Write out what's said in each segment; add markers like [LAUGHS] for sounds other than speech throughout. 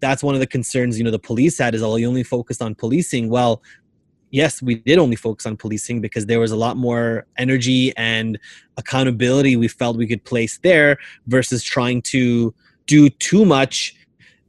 that's one of the concerns you know the police had is all oh, you only focused on policing. Well yes we did only focus on policing because there was a lot more energy and accountability we felt we could place there versus trying to do too much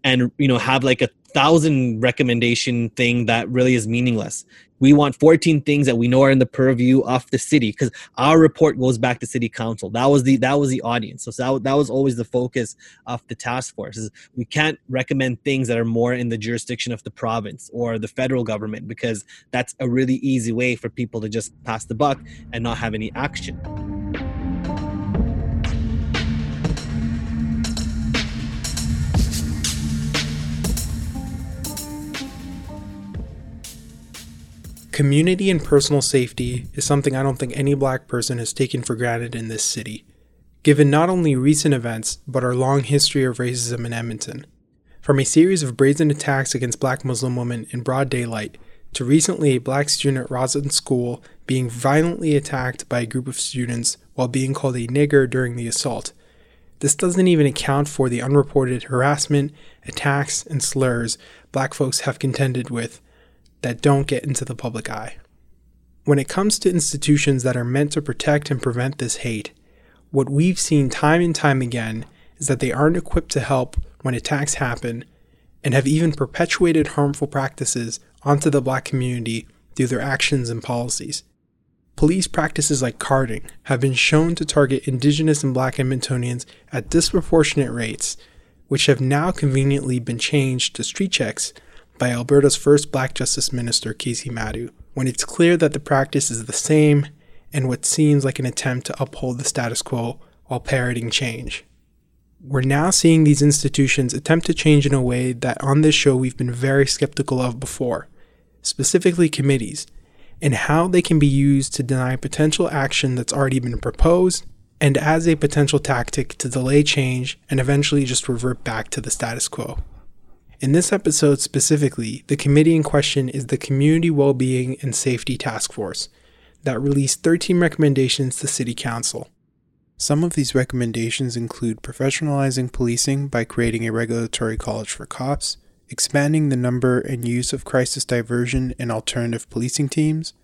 and you know have like a thousand recommendation thing that really is meaningless we want 14 things that we know are in the purview of the city because our report goes back to city council. That was the that was the audience. So that, that was always the focus of the task force is we can't recommend things that are more in the jurisdiction of the province or the federal government because that's a really easy way for people to just pass the buck and not have any action Community and personal safety is something I don't think any black person has taken for granted in this city, given not only recent events, but our long history of racism in Edmonton. From a series of brazen attacks against black Muslim women in broad daylight, to recently a black student at Rosslyn School being violently attacked by a group of students while being called a nigger during the assault. This doesn't even account for the unreported harassment, attacks, and slurs black folks have contended with that don't get into the public eye. When it comes to institutions that are meant to protect and prevent this hate, what we've seen time and time again is that they aren't equipped to help when attacks happen and have even perpetuated harmful practices onto the black community through their actions and policies. Police practices like carding have been shown to target indigenous and black Edmontonians at disproportionate rates, which have now conveniently been changed to street checks by Alberta's first black justice minister, Kaycee Madu, when it's clear that the practice is the same and what seems like an attempt to uphold the status quo while parroting change. We're now seeing these institutions attempt to change in a way that on this show we've been very skeptical of before, specifically committees, and how they can be used to deny potential action that's already been proposed and as a potential tactic to delay change and eventually just revert back to the status quo. In this episode specifically, the committee in question is the Community Wellbeing and Safety Task Force that released 13 recommendations to City Council. Some of these recommendations include professionalizing policing by creating a regulatory college for cops, expanding the number and use of crisis diversion and alternative policing teams,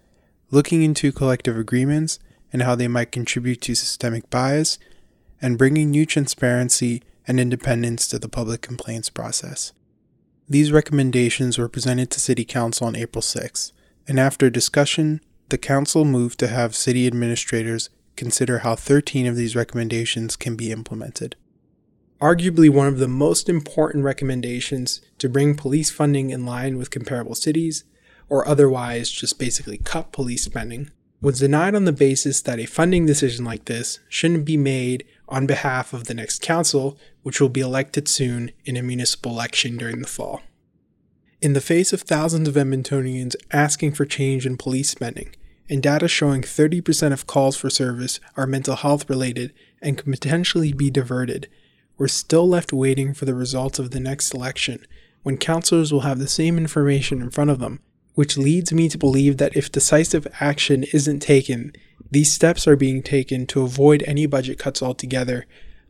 looking into collective agreements and how they might contribute to systemic bias, and bringing new transparency and independence to the public complaints process. These recommendations were presented to City Council on April 6, and after discussion, the Council moved to have City administrators consider how 13 of these recommendations can be implemented. Arguably, one of the most important recommendations to bring police funding in line with comparable cities, or otherwise just basically cut police spending, was denied on the basis that a funding decision like this shouldn't be made on behalf of the next council, which will be elected soon in a municipal election during the fall. In the face of thousands of Edmontonians asking for change in police spending, and data showing 30% of calls for service are mental health related and can potentially be diverted, we're still left waiting for the results of the next election when councillors will have the same information in front of them, which leads me to believe that if decisive action isn't taken, these steps are being taken to avoid any budget cuts altogether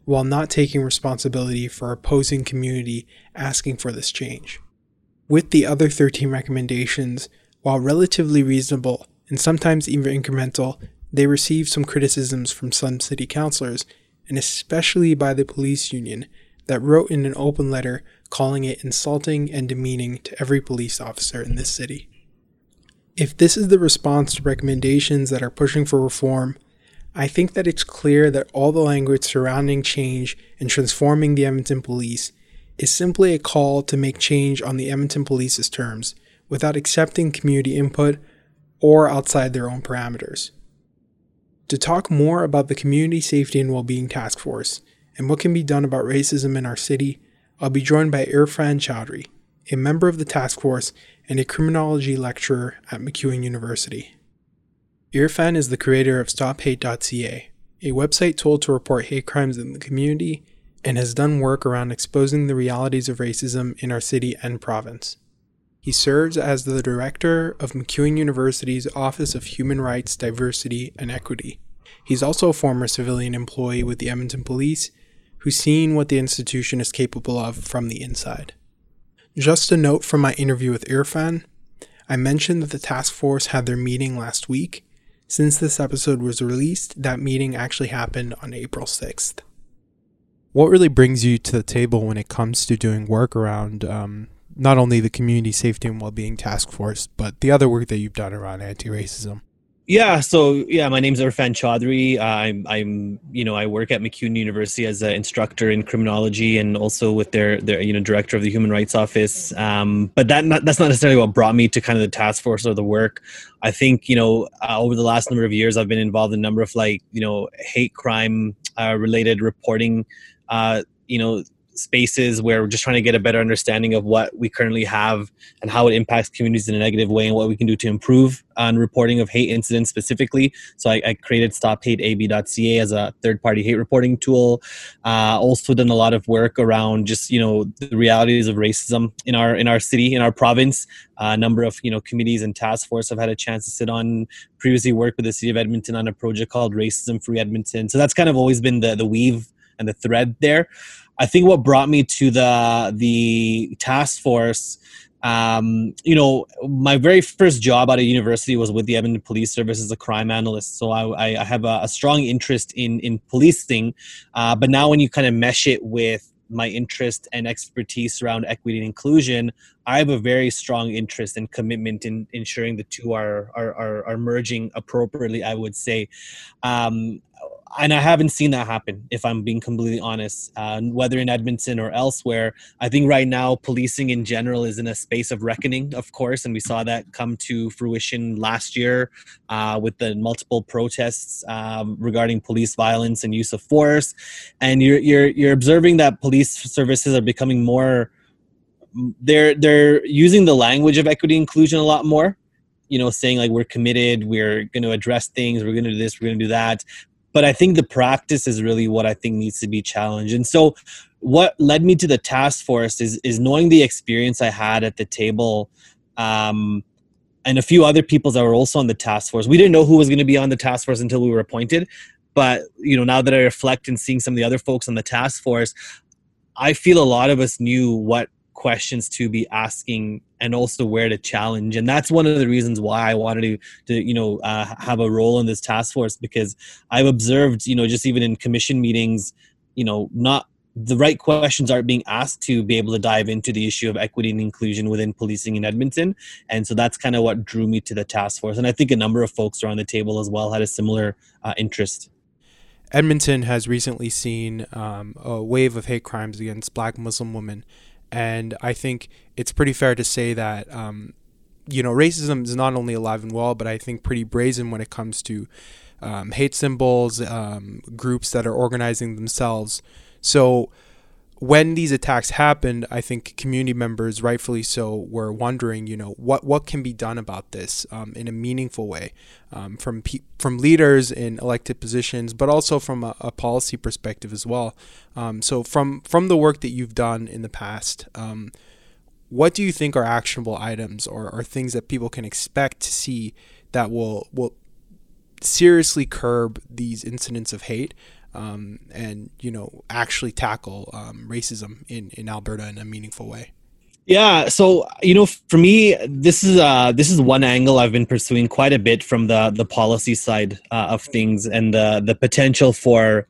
while not taking responsibility for opposing community asking for this change. With the other 13 recommendations, while relatively reasonable and sometimes even incremental, they received some criticisms from some city councilors, and especially by the police union, that wrote in an open letter calling it insulting and demeaning to every police officer in this city. If this is the response to recommendations that are pushing for reform, I think that it's clear that all the language surrounding change and transforming the Edmonton Police is simply a call to make change on the Edmonton Police's terms without accepting community input or outside their own parameters. To talk more about the Community Safety and Wellbeing Task Force and what can be done about racism in our city, I'll be joined by Irfan Chaudhry, a member of the task force and a criminology lecturer at MacEwan University. Irfan is the creator of StopHate.ca, a website told to report hate crimes in the community, and has done work around exposing the realities of racism in our city and province. He serves as the director of MacEwan University's Office of Human Rights, Diversity, and Equity. He's also a former civilian employee with the Edmonton Police who's seen what the institution is capable of from the inside. Just a note from my interview with Irfan I mentioned that the task force had their meeting last week. Since this episode was released, that meeting actually happened on April 6th. What really brings you to the table when it comes to doing work around um, not only the community safety and well-being task force, but the other work that you've done around anti-racism? Yeah, so yeah, my name's Irfan Chaudhry. Uh, I'm, I'm, you know, I work at MacEwan University as an instructor in criminology and also with their, their, you know, director of the Human Rights Office. Um, but that not, that's not necessarily what brought me to kind of the task force or the work. I think, you know, uh, over the last number of years, I've been involved in a number of like, you know, hate crime uh, related reporting, uh, you know, spaces where we're just trying to get a better understanding of what we currently have and how it impacts communities in a negative way and what we can do to improve on reporting of hate incidents specifically. So I, I created stophateab.ca as a third party hate reporting tool. Uh, also done a lot of work around just, you know, the realities of racism in our, in our city, in our province. Uh, a number of, you know, committees and task force have had a chance to sit on previously worked with the city of Edmonton on a project called Racism Free Edmonton. So that's kind of always been the, the weave and the thread there. I think what brought me to the the task force, um, you know, my very first job out of university was with the Edmonton Police Service as a crime analyst. So I, I have a, a strong interest in in policing, uh, but now when you kind of mesh it with my interest and expertise around equity and inclusion, I have a very strong interest and commitment in ensuring the two are are, are, are merging appropriately. I would say, um, and I haven't seen that happen. If I'm being completely honest, uh, whether in Edmonton or elsewhere, I think right now policing in general is in a space of reckoning, of course, and we saw that come to fruition last year uh, with the multiple protests um, regarding police violence and use of force. And you're you're you're observing that police services are becoming more. They're they're using the language of equity inclusion a lot more you know saying like we're committed we're going to address things we're going to do this we're going to do that but I think the practice is really what I think needs to be challenged. And so, what led me to the task force is is knowing the experience I had at the table, um, and a few other people that were also on the task force. We didn't know who was going to be on the task force until we were appointed, but you know now that I reflect and seeing some of the other folks on the task force, I feel a lot of us knew what questions to be asking and also where to challenge. And that's one of the reasons why i wanted to, to you know uh, have a role in this task force because i've observed you know just even in commission meetings you know not the right questions aren't being asked to be able to dive into the issue of equity and inclusion within policing in edmonton. And so that's kind of what drew me to the task force. And i think a number of folks around the table as well had a similar uh, interest. Edmonton has recently seen um, a wave of hate crimes against black muslim women and I think it's pretty fair to say that, um, you know, racism is not only alive and well, but I think pretty brazen when it comes to um, hate symbols, um, groups that are organizing themselves. So, when these attacks happened, I think community members, rightfully so, were wondering, you know, what what can be done about this um, in a meaningful way, um, from pe- from leaders in elected positions, but also from a, a policy perspective as well. Um, so, from from the work that you've done in the past, um, what do you think are actionable items or, or things that people can expect to see that will will seriously curb these incidents of hate? Um, and you know actually tackle um, racism in in Alberta in a meaningful way. Yeah, so you know, for me, this is uh, this is one angle I've been pursuing quite a bit from the the policy side uh, of things, and the the potential for.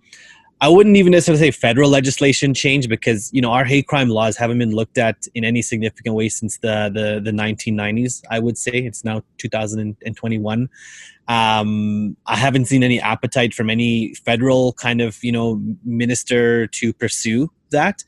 I wouldn't even necessarily say federal legislation change because you know our hate crime laws haven't been looked at in any significant way since the the, the 1990s. I would say it's now 2021, um, I haven't seen any appetite from any federal kind of you know minister to pursue that.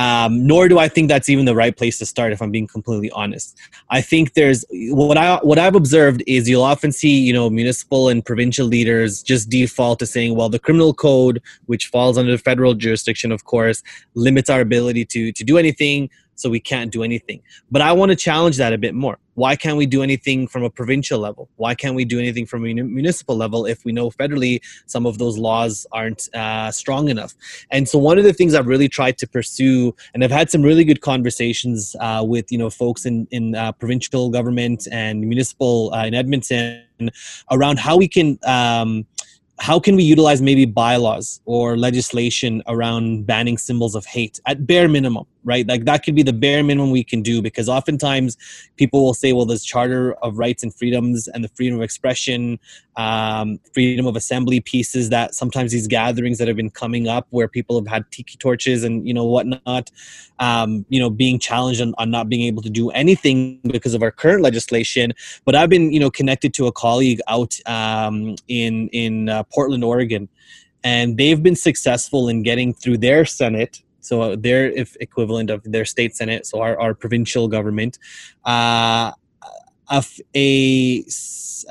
Um, nor do I think that's even the right place to start. If I'm being completely honest, I think there's what I what I've observed is you'll often see you know municipal and provincial leaders just default to saying, well, the criminal code, which falls under the federal jurisdiction, of course, limits our ability to to do anything so we can't do anything. But I want to challenge that a bit more. Why can't we do anything from a provincial level? Why can't we do anything from a municipal level if we know federally some of those laws aren't uh, strong enough? And so one of the things I've really tried to pursue, and I've had some really good conversations uh, with you know folks in in uh, provincial government and municipal uh, in Edmonton around how we can. Um, how can we utilize maybe bylaws or legislation around banning symbols of hate at bare minimum right? Like that could be the bare minimum we can do because oftentimes people will say, well, there's Charter of Rights and Freedoms and the freedom of expression, um, freedom of assembly pieces that sometimes these gatherings that have been coming up where people have had tiki torches and, you know, whatnot, um, you know, being challenged on, on not being able to do anything because of our current legislation. But I've been, you know, connected to a colleague out um, in, in uh, Portland, Oregon and they've been successful in getting through their Senate so uh, their equivalent of their state senate, so our, our provincial government, uh, of a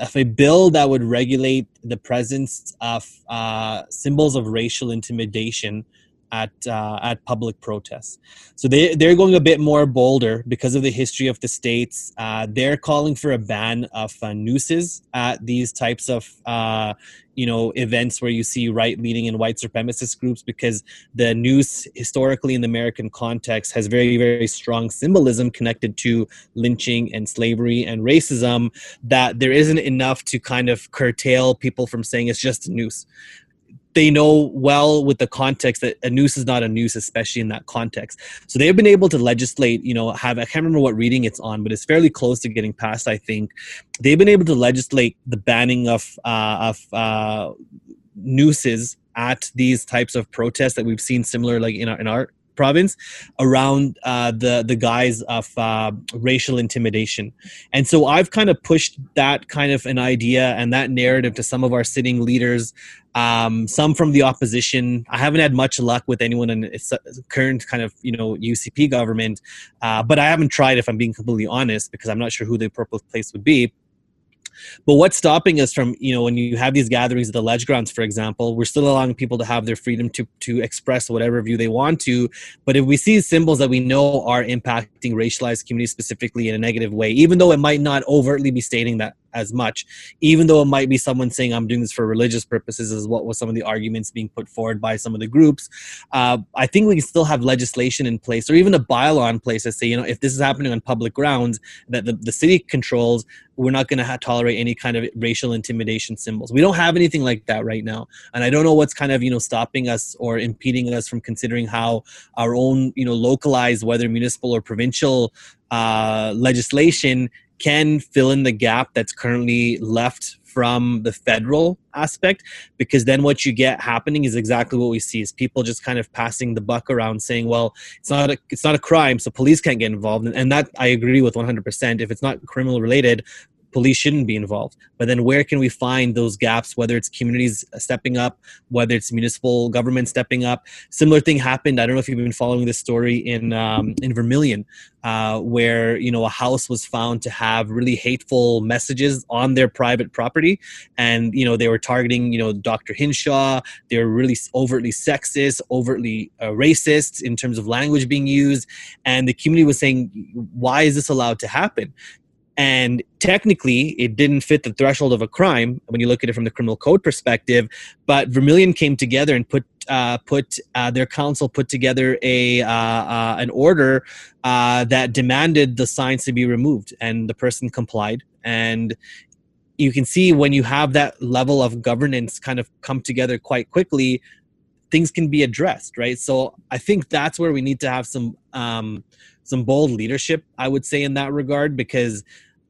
of a bill that would regulate the presence of uh, symbols of racial intimidation at uh, at public protests. So they they're going a bit more bolder because of the history of the states. Uh, they're calling for a ban of uh, nooses at these types of uh, you know events where you see right leaning and white supremacist groups because the noose historically in the American context has very very strong symbolism connected to lynching and slavery and racism that there isn't enough to kind of curtail people from saying it's just a noose they know well with the context that a noose is not a noose, especially in that context. So they've been able to legislate, you know, have I can't remember what reading it's on, but it's fairly close to getting passed, I think. They've been able to legislate the banning of uh, of uh, nooses at these types of protests that we've seen similar like in our in our province around uh, the the guise of uh, racial intimidation, and so I've kind of pushed that kind of an idea and that narrative to some of our sitting leaders um, some from the opposition. I haven't had much luck with anyone in its current kind of you know UCP government, uh, but I haven't tried if I'm being completely honest because I'm not sure who the appropriate place would be. But what's stopping us from, you know, when you have these gatherings at the ledge grounds, for example, we're still allowing people to have their freedom to to express whatever view they want to. But if we see symbols that we know are impacting racialized communities specifically in a negative way, even though it might not overtly be stating that as much, even though it might be someone saying I'm doing this for religious purposes, is what was some of the arguments being put forward by some of the groups. Uh, I think we can still have legislation in place or even a bylaw in place that say, you know, if this is happening on public grounds that the, the city controls, we're not going to tolerate any kind of racial intimidation symbols. We don't have anything like that right now, and I don't know what's kind of you know stopping us or impeding us from considering how our own you know localized, whether municipal or provincial uh, legislation can fill in the gap that's currently left from the federal aspect because then what you get happening is exactly what we see is people just kind of passing the buck around saying well it's not a it's not a crime so police can't get involved. And, and that i agree with 100% if it's not criminal related police shouldn't be involved. But then where can we find those gaps, whether it's communities stepping up, whether it's municipal government stepping up? Similar thing happened. I don't know if you've been following this story in um, in Vermilion, uh, where you know a house was found to have really hateful messages on their private property, and you know they were targeting you know Dr. Hinshaw. They were really overtly sexist, overtly uh, racist in terms of language being used, and the community was saying, "Why is this allowed to happen?" And technically it didn't fit the threshold of a crime when you look at it from the criminal code perspective but vermilion came together and put uh, put uh, their council put together a uh, uh an order uh, that demanded the signs to be removed and the person complied. And you can see when you have that level of governance kind of come together quite quickly things can be addressed right? So i think that's where we need to have some um, some bold leadership i would say in that regard because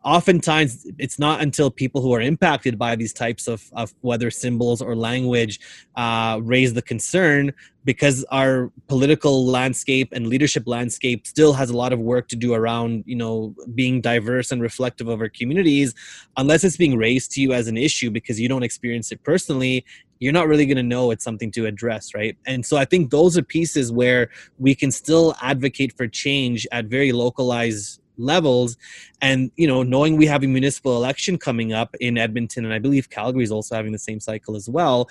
oftentimes it's not until people who are impacted by these types of, of whether symbols or language uh, raise the concern because our political landscape and leadership landscape still has a lot of work to do around you know being diverse and reflective of our communities. Unless it's being raised to you as an issue because you don't experience it personally you're not really going to know it's something to address right? And so i think those are pieces where we can still advocate for change at very localized levels. And you know knowing we have a municipal election coming up in edmonton and i believe calgary is also having the same cycle as well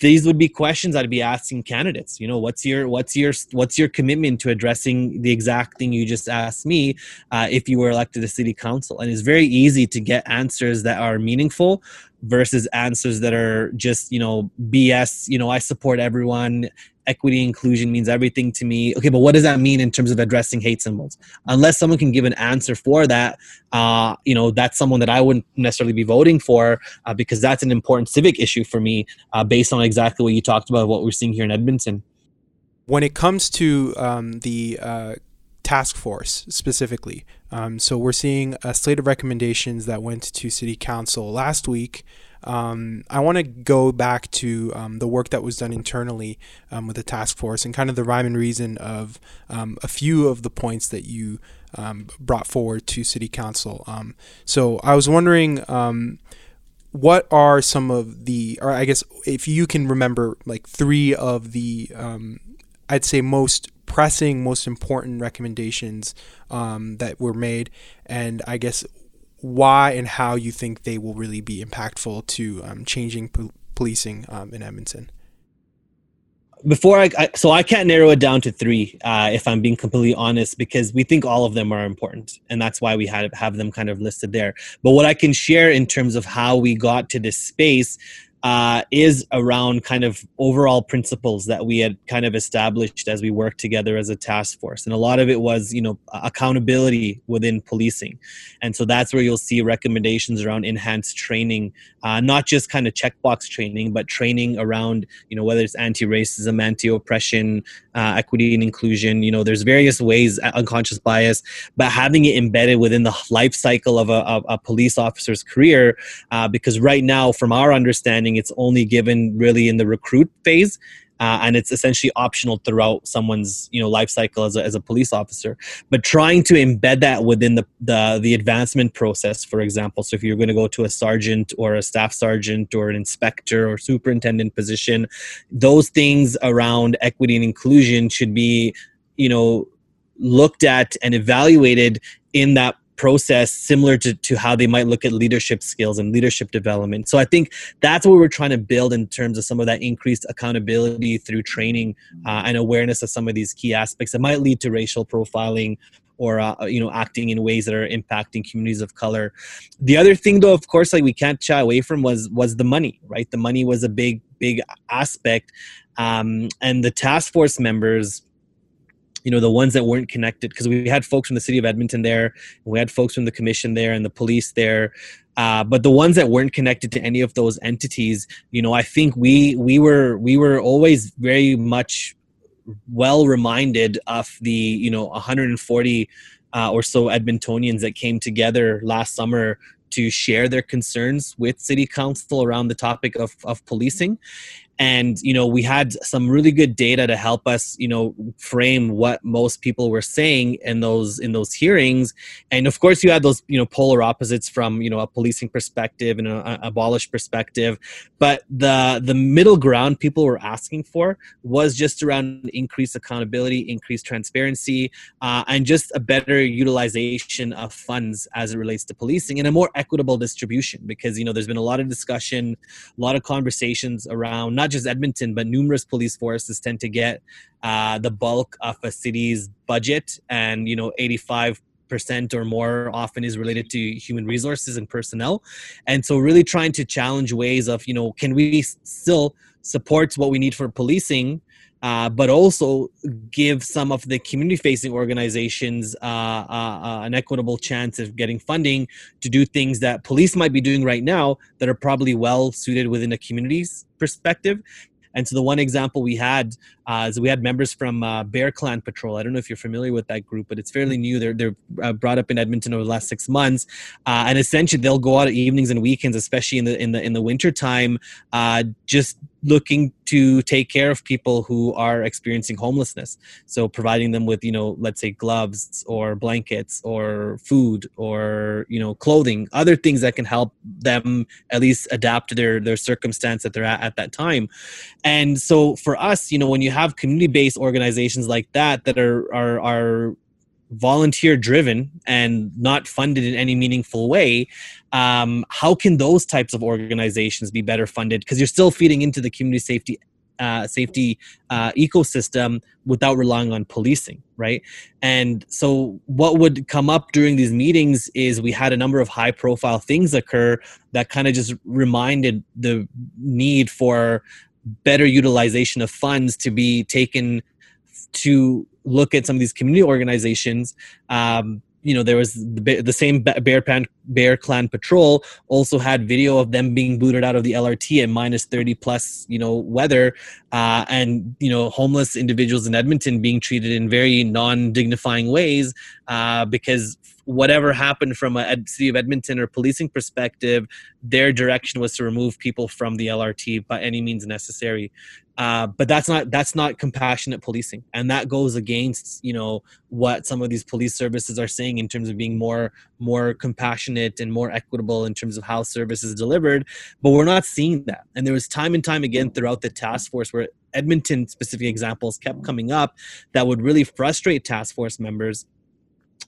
these would be questions i'd be asking candidates. You know what's your what's your what's your commitment to addressing the exact thing you just asked me uh, if you were elected to city council? And it's very easy to get answers that are meaningful versus answers that are just you know bs you know i support everyone equity inclusion means everything to me okay but what does that mean in terms of addressing hate symbols unless someone can give an answer for that uh, you know that's someone that i wouldn't necessarily be voting for uh, because that's an important civic issue for me uh, based on exactly what you talked about what we're seeing here in edmonton when it comes to um, the uh, task force specifically. Um, so we're seeing a slate of recommendations that went to City Council last week. Um, I want to go back to um, the work that was done internally um, with the task force and kind of the rhyme and reason of um, a few of the points that you um, brought forward to City Council. so I was wondering what are some of the, or I guess if you can remember, like three of the, um, I'd say most pressing, most important recommendations um, that were made, and I guess why and how you think they will really be impactful to um, changing po- policing um, in Edmonton before I, I, so I can't narrow it down to three uh, if I'm being completely honest because we think all of them are important and that's why we had have them kind of listed there. But what I can share in terms of how we got to this space uh, is around kind of overall principles that we had kind of established as we worked together as a task force. And a lot of it was, you know, accountability within policing. And so that's where you'll see recommendations around enhanced training, uh, not just kind of checkbox training, but training around, you know, whether it's anti racism, anti oppression, uh, equity and inclusion. You know, there's various ways, uh, unconscious bias, but having it embedded within the life cycle of a, of a police officer's career, uh, because right now, from our understanding, it's only given really in the recruit phase. Uh, and it's essentially optional throughout someone's you know life cycle as a, as a police officer but trying to embed that within the, the the advancement process for example so if you're going to go to a sergeant or a staff sergeant or an inspector or superintendent position those things around equity and inclusion should be you know looked at and evaluated in that process similar to, to how they might look at leadership skills and leadership development. So I think that's what we're trying to build in terms of some of that increased accountability through training uh, and awareness of some of these key aspects that might lead to racial profiling or uh, you know acting in ways that are impacting communities of color the other thing though of course like we can't shy away from was was the money right the money was a big big aspect um, and the task force members you know the ones that weren't connected because we had folks from the city of edmonton there we had folks from the commission there and the police there. Uh, but the ones that weren't connected to any of those entities you know i think we we were we were always very much well reminded of the you know 140 uh, or so edmontonians that came together last summer to share their concerns with city council around the topic of, of policing and you know we had some really good data to help us you know frame what most people were saying in those in those hearings. And of course you had those you know polar opposites from you know a policing perspective and an abolish perspective. But the the middle ground people were asking for was just around increased accountability increased transparency uh, and just a better utilization of funds as it relates to policing and a more equitable distribution because you know there's been a lot of discussion a lot of conversations around not not just Edmonton, but numerous police forces tend to get uh, the bulk of a city's budget, and you know, 85 percent or more often is related to human resources and personnel. And so really trying to challenge ways of you know can we still support what we need for policing uh, but also give some of the community facing organizations uh, uh, uh, an equitable chance of getting funding to do things that police might be doing right now that are probably well suited within a community's perspective. And so the one example we had uh, is we had members from uh, Bear Clan Patrol. I don't know if you're familiar with that group, but it's fairly new. They're they're uh, brought up in Edmonton over the last six months, uh, and essentially they'll go out at evenings and weekends, especially in the in the in the winter time, uh, just looking to take care of people who are experiencing homelessness so providing them with you know let's say gloves or blankets or food or you know clothing other things that can help them at least adapt to their their circumstance that they're at at that time and so for us you know when you have community based organizations like that that are are are volunteer driven and not funded in any meaningful way um, how can those types of organizations be better funded? Because you're still feeding into the community safety uh, safety uh, ecosystem without relying on policing right? And so what would come up during these meetings is we had a number of high profile things occur that kind of just reminded the need for better utilization of funds to be taken to look at some of these community organizations. Um, you know there was the, the same bear pan bear clan patrol also had video of them being booted out of the lrt at minus 30 plus you know weather uh, and you know homeless individuals in edmonton being treated in very non-dignifying ways uh, because whatever happened from a city of edmonton or policing perspective their direction was to remove people from the lrt by any means necessary uh, but that's not that's not compassionate policing, and that goes against you know what some of these police services are saying in terms of being more more compassionate and more equitable in terms of how service is delivered. But we're not seeing that, and there was time and time again throughout the task force where Edmonton specific examples kept coming up that would really frustrate task force members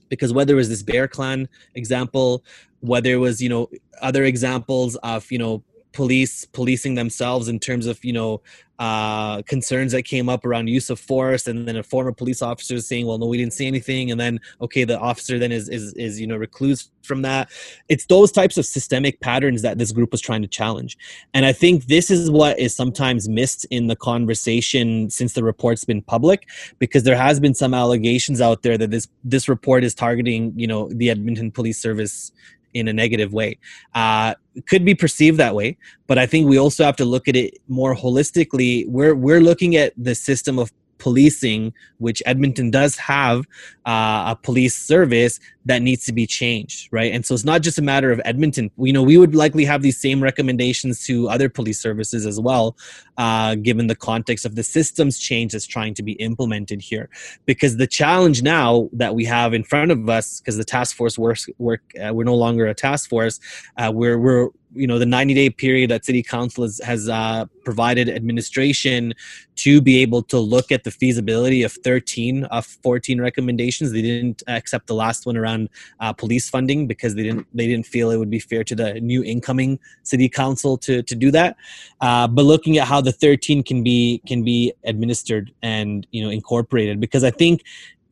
because whether it was this bear clan example whether it was you know other examples of you know police policing themselves in terms of you know uh, concerns that came up around use of force and then a former police officer saying well no we didn't see anything and then okay the officer then is is, is you know recluse from that. It's those types of systemic patterns that this group was trying to challenge. And i think this is what is sometimes missed in the conversation since the report's been public because there has been some allegations out there that this this report is targeting you know the edmonton police service in a negative way. Uh, could be perceived that way, but I think we also have to look at it more holistically. We're we're looking at the system of policing, which Edmonton does have uh, a police service that needs to be changed, right? And so it's not just a matter of Edmonton. You know, we would likely have these same recommendations to other police services as well, uh, given the context of the systems change that's trying to be implemented here. Because the challenge now that we have in front of us, because the task force works, work, uh, we're no longer a task force, uh, we're we're you know the 90 day period that city council has, has uh, provided administration to be able to look at the feasibility of 13 of 14 recommendations. They didn't accept the last one around uh, police funding because they didn't they didn't feel it would be fair to the new incoming city council to to do that. Uh, but looking at how the 13 can be can be administered and you know incorporated because i think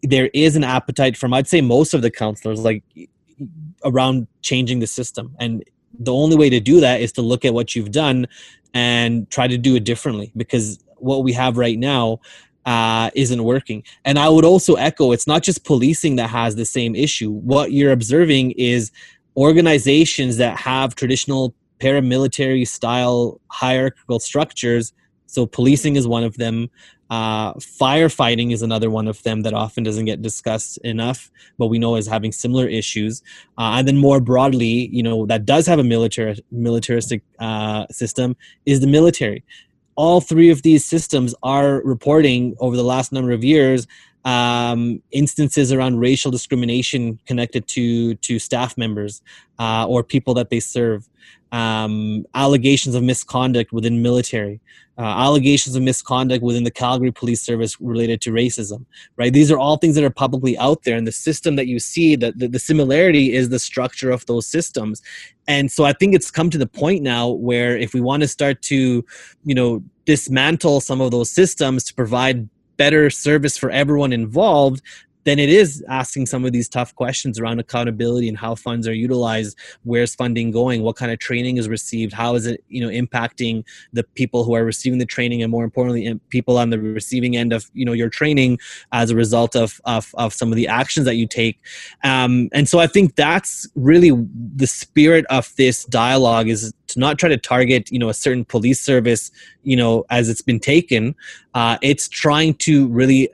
there is an appetite from i'd say most of the councilors like around changing the system. And the only way to do that is to look at what you've done and try to do it differently because what we have right now uh, isn't working. And I would also echo it's not just policing that has the same issue. What you're observing is organizations that have traditional paramilitary style hierarchical structures. So, policing is one of them. Uh, firefighting is another one of them that often doesn't get discussed enough, but we know is having similar issues. Uh, and then more broadly, you know, that does have a military militaristic uh, system is the military. All three of these systems are reporting over the last number of years um, instances around racial discrimination connected to to staff members uh, or people that they serve um, allegations of misconduct within military, uh, allegations of misconduct within the Calgary Police Service related to racism. Right, these are all things that are publicly out there, and the system that you see, that the, the similarity is the structure of those systems. And so I think it's come to the point now where if we want to start to, you know, dismantle some of those systems to provide better service for everyone involved then it is asking some of these tough questions around accountability and how funds are utilized where's funding going what kind of training is received how is it you know impacting the people who are receiving the training and more importantly people on the receiving end of you know your training as a result of of, of some of the actions that you take. Um, and so i think that's really the spirit of this dialogue is to not try to target you know a certain police service you know as it's been taken. Uh, it's trying to really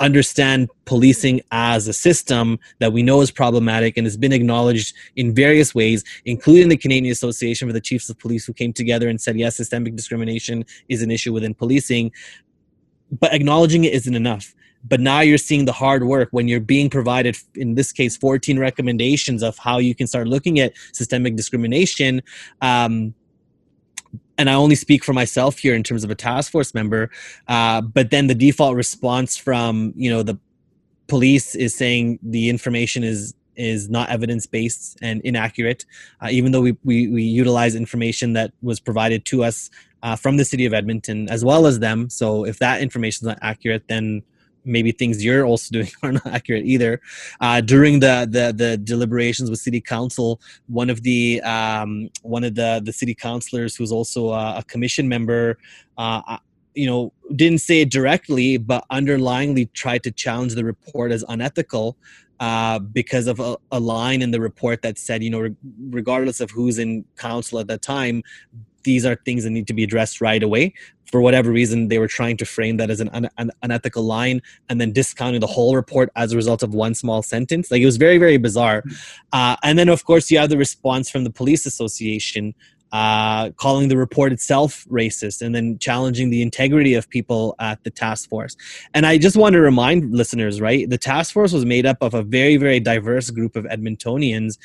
understand policing as a system that we know is problematic and has been acknowledged in various ways, including the Canadian Association for the Chiefs of Police, who came together and said, yes, systemic discrimination is an issue within policing. But acknowledging it isn't enough. But now you're seeing the hard work when you're being provided, in this case, 14 recommendations of how you can start looking at systemic discrimination. Um, and I only speak for myself here in terms of a task force member, uh, but then the default response from you know the police is saying the information is is not evidence based and inaccurate, uh, even though we, we, we utilize information that was provided to us uh, from the city of Edmonton as well as them. So if that information is not accurate, then maybe things you're also [LAUGHS] doing are not accurate either. Uh, during the, the the deliberations with city council, one of the um, one of the the city councilors who's also a, a commission member. Uh, you know, didn't say it directly, but underlyingly tried to challenge the report as unethical uh, because of a, a, line in the report that said, you know, re- regardless of who's in council at that time, these are things that need to be addressed right away. For whatever reason, they were trying to frame that as an, un- unethical line and then discounting the whole report as a result of one small sentence. Like it was very, very bizarre. Uh, and then, of course, you have the response from the police association uh, calling the report itself racist and then challenging the integrity of people at the task force. And I just want to remind listeners, right? The task force was made up of a very, very diverse group of Edmontonians,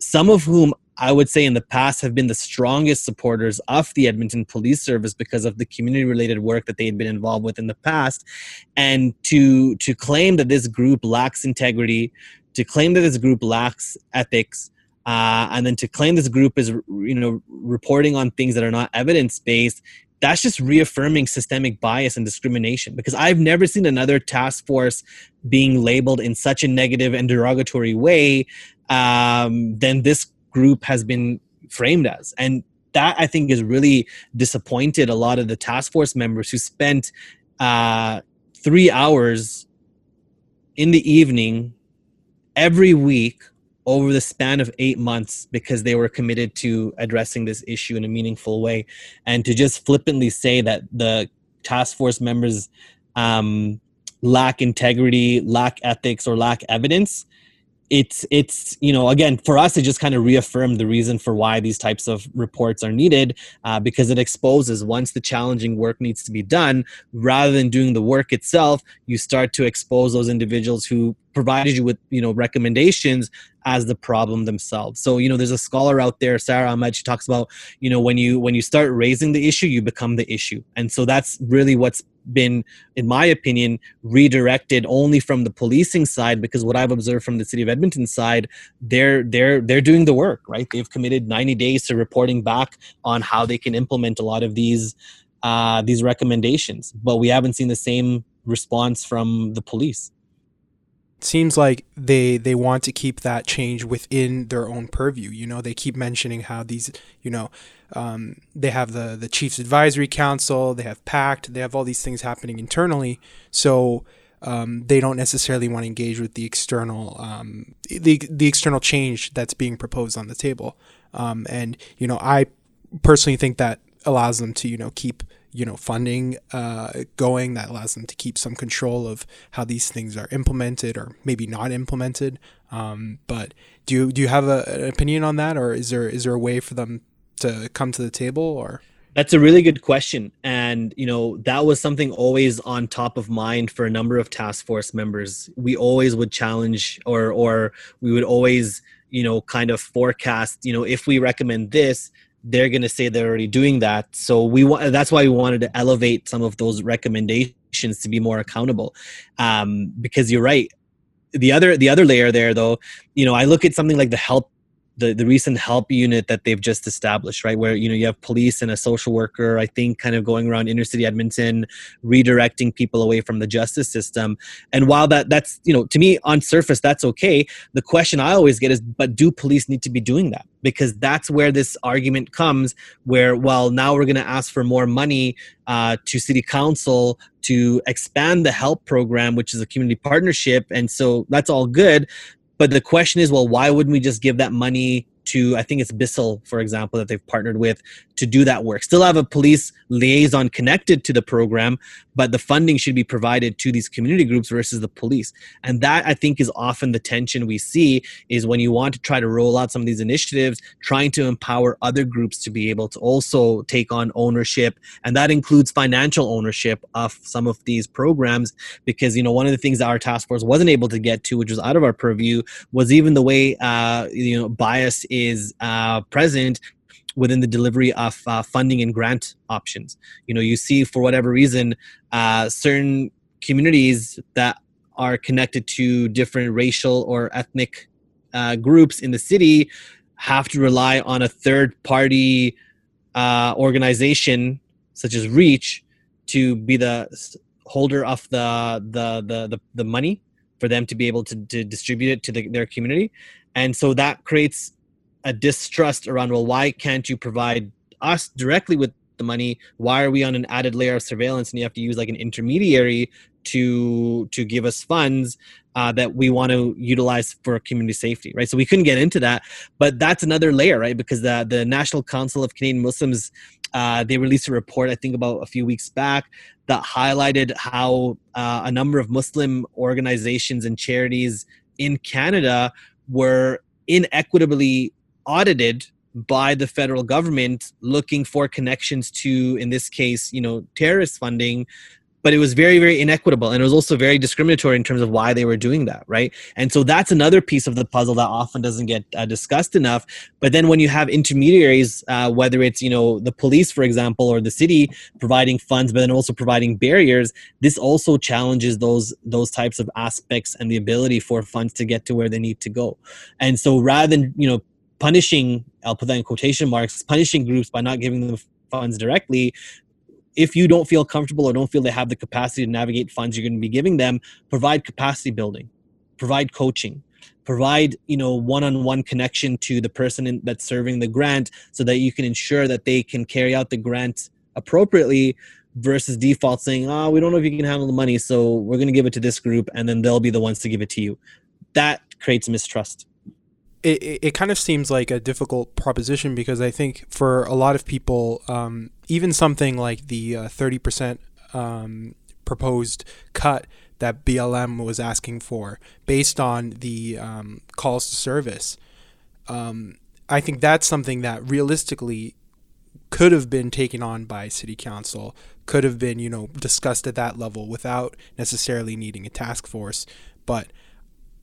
some of whom I would say in the past have been the strongest supporters of the Edmonton Police Service because of the community related work that they had been involved with in the past. And to to claim that this group lacks integrity, to claim that this group lacks ethics, uh, and then to claim this group is you know reporting on things that are not evidence based that's just reaffirming systemic bias and discrimination because i've never seen another task force being labeled in such a negative and derogatory way um, than this group has been framed as and that i think has really disappointed a lot of the task force members who spent uh, three hours in the evening every week over the span of eight months because they were committed to addressing this issue in a meaningful way. And to just flippantly say that the task force members um, lack integrity, lack ethics, or lack evidence it's it's you know again for us it just kind of reaffirmed the reason for why these types of reports are needed uh, because it exposes once the challenging work needs to be done rather than doing the work itself you start to expose those individuals who provided you with you know recommendations as the problem themselves. So you know there's a scholar out there Sara Ahmed she talks about you know when you when you start raising the issue you become the issue. And so that's really what's been, in my opinion, redirected only from the policing side because what I've observed from the city of Edmonton side, they're they're they're doing the work, right? They've committed 90 days to reporting back on how they can implement a lot of these uh, these recommendations, but we haven't seen the same response from the police seems like they they want to keep that change within their own purview. You know, they keep mentioning how these, you know, um, they have the the Chiefs Advisory Council, they have PACT, they have all these things happening internally. So um, they don't necessarily want to engage with the external um, the the external change that's being proposed on the table. Um, and you know, I personally think that allows them to you know keep you know funding uh, going that allows them to keep some control of how these things are implemented or maybe not implemented. Um, but do you do you have a, an opinion on that, or is there is there a way for them to come to the table, or? That's a really good question. And, you know, that was something always on top of mind for a number of task force members. We always would challenge or or we would always, you know, kind of forecast, you know, if we recommend this, they're going to say they're already doing that. So we want that's why we wanted to elevate some of those recommendations to be more accountable. Um, because you're right. The other the other layer there though, you know, I look at something like the help the, the recent help unit that they've just established, right? Where you know you have police and a social worker, I think, kind of going around inner city Edmonton, redirecting people away from the justice system. And while that that's you know to me on surface that's okay, the question I always get is, but do police need to be doing that? Because that's where this argument comes, where well now we're going to ask for more money uh, to city council to expand the help program, which is a community partnership, and so that's all good but the question is, well, why wouldn't we just give that money to I think it's Bissell, for example, that they've partnered with to do that work. Still have a police liaison connected to the program, but the funding should be provided to these community groups versus the police. And that I think is often the tension we see is when you want to try to roll out some of these initiatives, trying to empower other groups to be able to also take on ownership. And that includes financial ownership of some of these programs. Because, you know, one of the things that our task force wasn't able to get to, which was out of our purview, was even the way, uh, you know, bias is uh, present within the delivery of uh, funding and grant options. You know, you see for whatever reason, uh, certain communities that are connected to different racial or ethnic uh, groups in the city have to rely on a third party uh, organization such as Reach to be the holder of the the the the, the money for them to be able to, to distribute it to the, their community and so that creates a distrust around well why can't you provide us directly with the money? Why are we on an added layer of surveillance and you have to use like an intermediary to to give us funds uh, that we want to utilize for community safety right? So we couldn't get into that but that's another layer right? Because the the national council of canadian muslims uh, they released a report i think about a few weeks back that highlighted how uh, a number of muslim organizations and charities in canada were inequitably audited by the federal government looking for connections to in this case you know terrorist funding but it was very very inequitable and it was also very discriminatory in terms of why they were doing that right? And so that's another piece of the puzzle that often doesn't get uh, discussed enough but then when you have intermediaries uh, whether it's you know the police for example or the city providing funds but then also providing barriers this also challenges those those types of aspects and the ability for funds to get to where they need to go. And so rather than you know punishing i'll put that in quotation marks punishing groups by not giving them funds directly. If you don't feel comfortable or don't feel they have the capacity to navigate funds you're going to be giving them provide capacity building provide coaching provide you know one-on-one connection to the person in, that's serving the grant so that you can ensure that they can carry out the grant appropriately versus default saying oh we don't know if you can handle the money so we're going to give it to this group and then they'll be the ones to give it to you. That creates mistrust it, it kind of seems like a difficult proposition because I think for a lot of people, um, even something like the uh, 30% um, proposed cut that BLM was asking for based on the um, calls to service, um, I think that's something that realistically could have been taken on by city council, could have been, you know, discussed at that level without necessarily needing a task force. But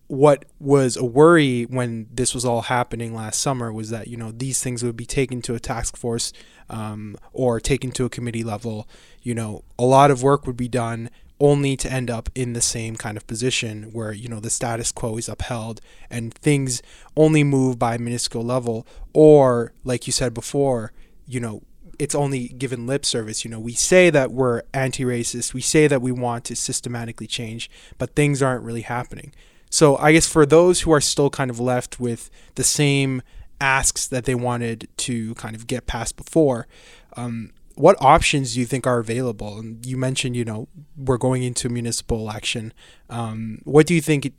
what was a worry when this was all happening last summer was that you know these things would be taken to a task force um, or taken to a committee level. You know, a lot of work would be done only to end up in the same kind of position where you know the status quo is upheld and things only move by minuscule level. Or like you said before you know it's only given lip service. You know we say that we're anti-racist. We say that we want to systematically change but things aren't really happening so I guess for those who are still kind of left with the same asks that they wanted to kind of get past before, um, what options do you think are available? And you mentioned, you know, we're going into municipal election. Um, what do you think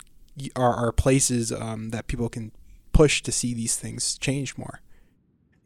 are, are places um, that people can push to see these things change more?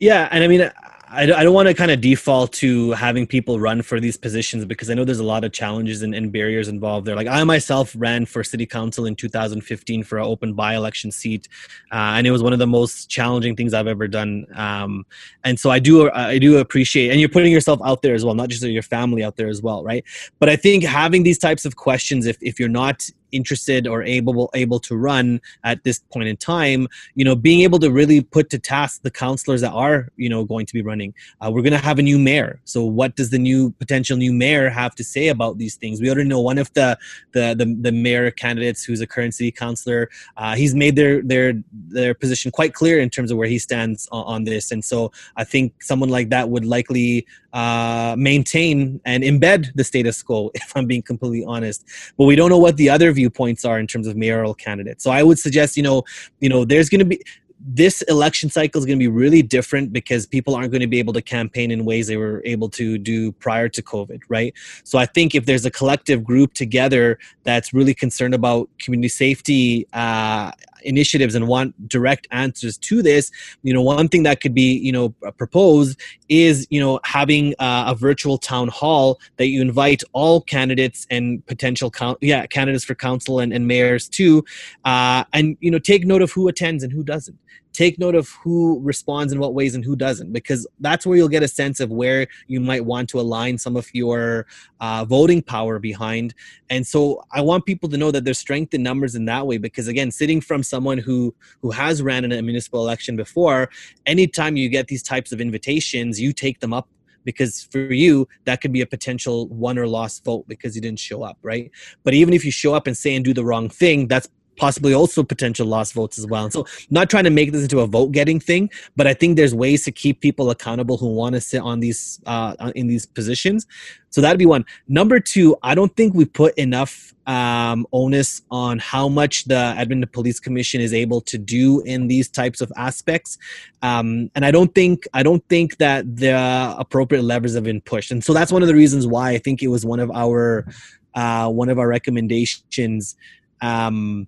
Yeah, and I mean, I, I don't want to kind of default to having people run for these positions because I know there's a lot of challenges and, and barriers involved there. Like I myself ran for city council in 2015 for an open by-election seat, uh, and it was one of the most challenging things I've ever done. Um, and so I do I do appreciate, and you're putting yourself out there as well, not just your family out there as well, right? But I think having these types of questions, if if you're not interested or able able to run at this point in time you know being able to really put to task the councillors that are you know going to be running. Uh, we're going to have a new mayor. So what does the new potential new mayor have to say about these things? We already know one of the the the, the mayor candidates who's a current city councillor uh, he's made their their their position quite clear in terms of where he stands on, on this. And so i think someone like that would likely uh, maintain and embed the status quo [LAUGHS] if i'm being completely honest. But we don't know what the other view viewpoints are in terms of mayoral candidates. So I would suggest, you know, you know, there's going to be this election cycle is going to be really different because people aren't going to be able to campaign in ways they were able to do prior to COVID, right? So I think if there's a collective group together that's really concerned about community safety uh, initiatives and want direct answers to this you know one thing that could be you know proposed is you know having uh, a virtual town hall that you invite all candidates and potential yeah candidates for council and, and mayors too uh, and you know take note of who attends and who doesn't take note of who responds in what ways and who doesn't because that's where you'll get a sense of where you might want to align some of your uh, voting power behind. And so i want people to know that there's strength in numbers in that way because again sitting from someone who who has ran in a municipal election before anytime you get these types of invitations you take them up because for you that could be a potential won or lost vote because you didn't show up right? But even if you show up and say and do the wrong thing that's possibly also potential lost votes as well. And so, not trying to make this into a vote getting thing, but I think there's ways to keep people accountable who want to sit on these uh, in these positions. So that'd be one. Number two, I don't think we put enough um, onus on how much the Edmonton Police Commission is able to do in these types of aspects, um, and I don't think I don't think that the appropriate levers have been pushed. And so that's one of the reasons why I think it was one of our uh, one of our recommendations. Um,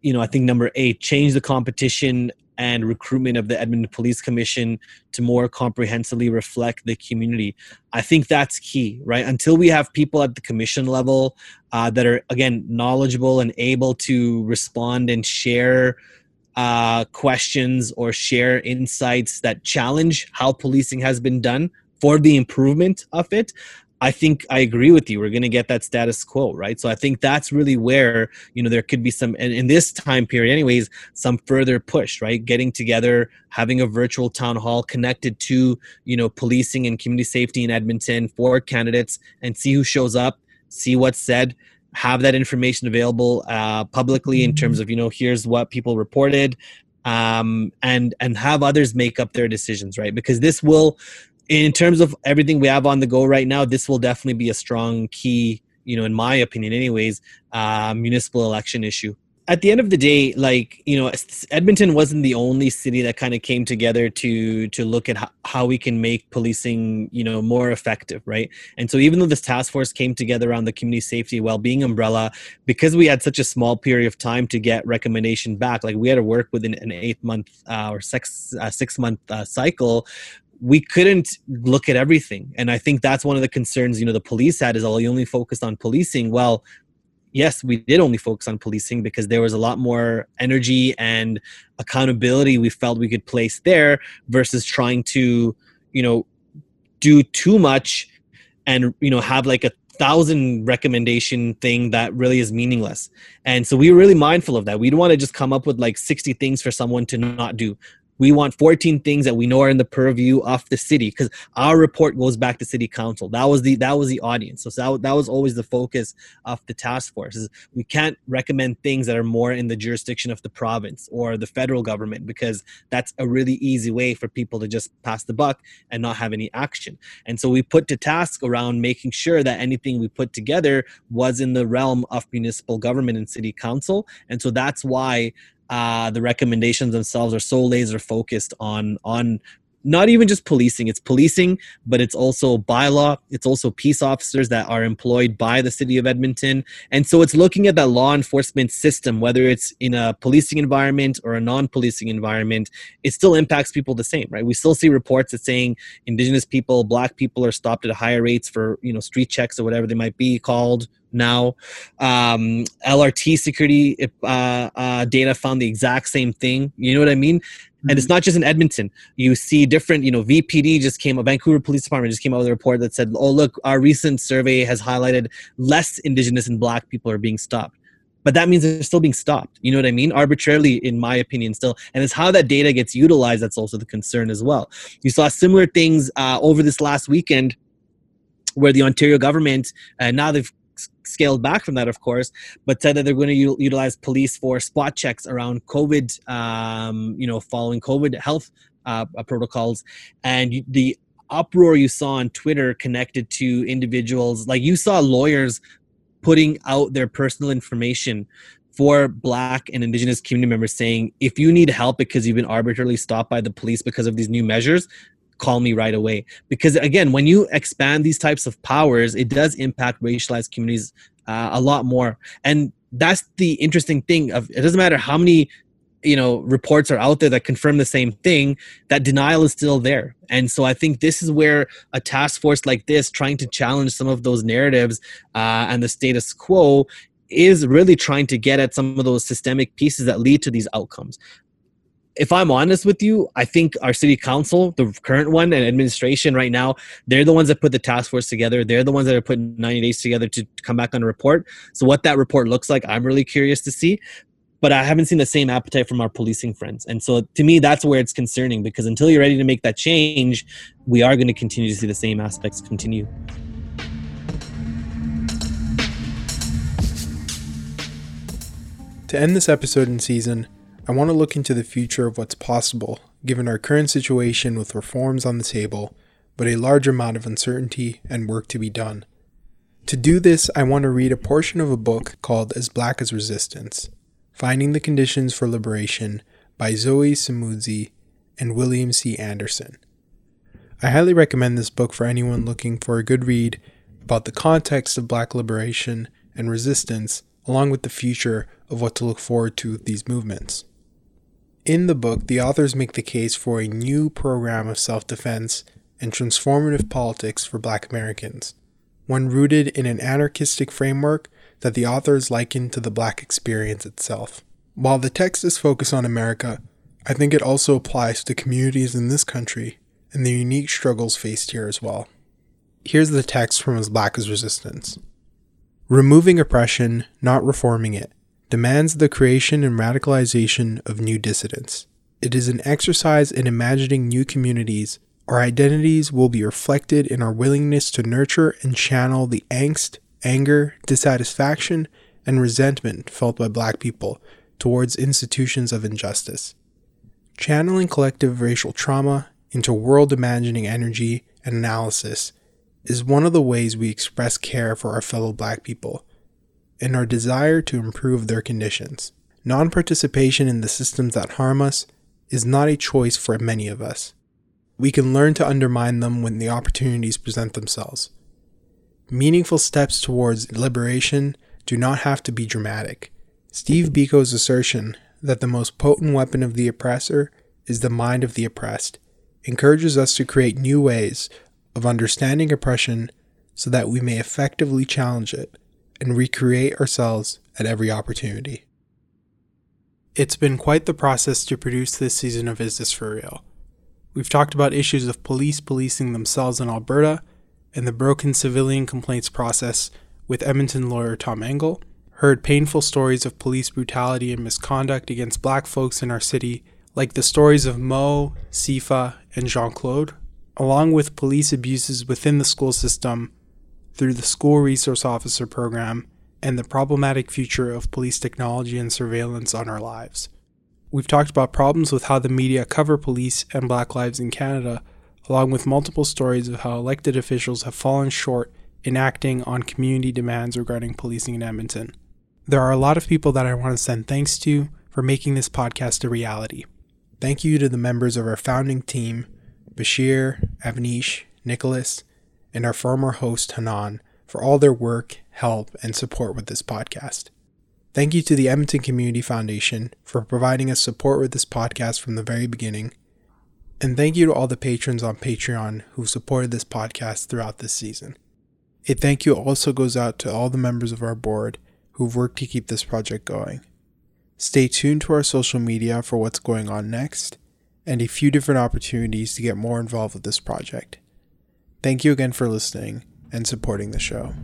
you know, I think number eight, change the competition and recruitment of the Edmonton Police Commission to more comprehensively reflect the community. I think that's key, right? Until we have people at the commission level uh, that are, again, knowledgeable and able to respond and share uh, questions or share insights that challenge how policing has been done for the improvement of it, I think I agree with you. We're going to get that status quo, right? So I think that's really where you know there could be some, and in this time period, anyways, some further push, right? Getting together, having a virtual town hall connected to you know policing and community safety in Edmonton for candidates, and see who shows up, see what's said, have that information available uh, publicly in terms of you know here's what people reported, um, and and have others make up their decisions, right? Because this will in terms of everything we have on the go right now, this will definitely be a strong key, you know, in my opinion, anyways, uh, municipal election issue. At the end of the day, like you know, Edmonton wasn't the only city that kind of came together to to look at how, how we can make policing, you know, more effective, right? And so, even though this task force came together around the community safety well-being umbrella, because we had such a small period of time to get recommendation back, like we had to work within an eight-month uh, or six uh, six-month uh, cycle we couldn't look at everything. And i think that's one of the concerns you know the police had is all oh, you only focused on policing. Well yes we did only focus on policing because there was a lot more energy and accountability we felt we could place there versus trying to you know do too much and you know have like a thousand recommendation thing that really is meaningless. And so we were really mindful of that. We don't want to just come up with like 60 things for someone to not do we want 14 things that we know are in the purview of the city because our report goes back to city council. That was the that was the audience. So that, that was always the focus of the task force is we can't recommend things that are more in the jurisdiction of the province or the federal government because that's a really easy way for people to just pass the buck and not have any action. And so we put to task around making sure that anything we put together was in the realm of municipal government and city council. And so that's why uh, the recommendations themselves are so laser focused on on not even just policing it's policing but it's also bylaw it's also peace officers that are employed by the city of edmonton. And so it's looking at that law enforcement system whether it's in a policing environment or a non-policing environment it still impacts people the same right? We still see reports that saying indigenous people black people are stopped at higher rates for you know street checks or whatever they might be called now. Um, LRT security uh, uh, data found the exact same thing. You know what I mean? And it's mm-hmm. not just in Edmonton. You see different, you know, VPD just came up, Vancouver Police Department just came out with a report that said, oh, look, our recent survey has highlighted less Indigenous and Black people are being stopped. But that means they're still being stopped. You know what I mean? Arbitrarily, in my opinion, still. And it's how that data gets utilized that's also the concern as well. You saw similar things uh, over this last weekend where the Ontario government, uh, now they've scaled back from that, of course, but said that they're going to u- utilize police for spot checks around COVID, um, you know, following COVID health uh, uh protocols. And the uproar you saw on Twitter connected to individuals, like you saw lawyers putting out their personal information for black and indigenous community members saying if you need help because you've been arbitrarily stopped by the police because of these new measures call me right away. Because again when you expand these types of powers it does impact racialized communities uh, a lot more. And that's the interesting thing of it doesn't matter how many you know reports are out there that confirm the same thing that denial is still there. And so i think this is where a task force like this trying to challenge some of those narratives uh, and the status quo is really trying to get at some of those systemic pieces that lead to these outcomes if I'm honest with you, I think our city council, the current one, and administration right now, they're the ones that put the task force together. They're the ones that are putting 90 days together to come back on a report. So, what that report looks like, I'm really curious to see. But I haven't seen the same appetite from our policing friends. And so, to me, that's where it's concerning because until you're ready to make that change, we are going to continue to see the same aspects continue. To end this episode and season, I want to look into the future of what's possible given our current situation with reforms on the table, but a large amount of uncertainty and work to be done. To do this, I want to read a portion of a book called As Black as Resistance Finding the Conditions for Liberation by Zoe Samudzi and William C. Anderson. I highly recommend this book for anyone looking for a good read about the context of black liberation and resistance, along with the future of what to look forward to with these movements. In the book, the authors make the case for a new program of self defense and transformative politics for black Americans, one rooted in an anarchistic framework that the authors liken to the black experience itself. While the text is focused on America, I think it also applies to communities in this country and the unique struggles faced here as well. Here's the text from As Black as Resistance Removing oppression, not reforming it, demands the creation and radicalization of new dissidents. It is an exercise in imagining new communities. Our identities will be reflected in our willingness to nurture and channel the angst, anger, dissatisfaction, and resentment felt by Black people towards institutions of injustice. Channeling collective racial trauma into world imagining energy and analysis is one of the ways we express care for our fellow Black people and our desire to improve their conditions. Non participation in the systems that harm us is not a choice for many of us. We can learn to undermine them when the opportunities present themselves. Meaningful steps towards liberation do not have to be dramatic. Steve Biko's assertion that the most potent weapon of the oppressor is the mind of the oppressed encourages us to create new ways of understanding oppression so that we may effectively challenge it and recreate ourselves at every opportunity. It's been quite the process to produce this season of Is This For Real? We've talked about issues of police policing themselves in Alberta and the broken civilian complaints process with Edmonton lawyer Tom Engel, heard painful stories of police brutality and misconduct against black folks in our city, like the stories of Mo, Sifa, and Jean Claude, along with police abuses within the school system through the School Resource Officer Program and the problematic future of police technology and surveillance on our lives. We've talked about problems with how the media cover police and black lives in Canada, along with multiple stories of how elected officials have fallen short in acting on community demands regarding policing in Edmonton. There are a lot of people that I want to send thanks to for making this podcast a reality. Thank you to the members of our founding team Bashir, Avnish, Nicholas, and our former host Hanan for all their work, help, and support with this podcast. Thank you to the Edmonton Community Foundation for providing us support with this podcast from the very beginning. And thank you to all the patrons on Patreon who supported this podcast throughout this season. A thank you also goes out to all the members of our board who've worked to keep this project going. Stay tuned to our social media for what's going on next and a few different opportunities to get more involved with this project. Thank you again for listening and supporting the show.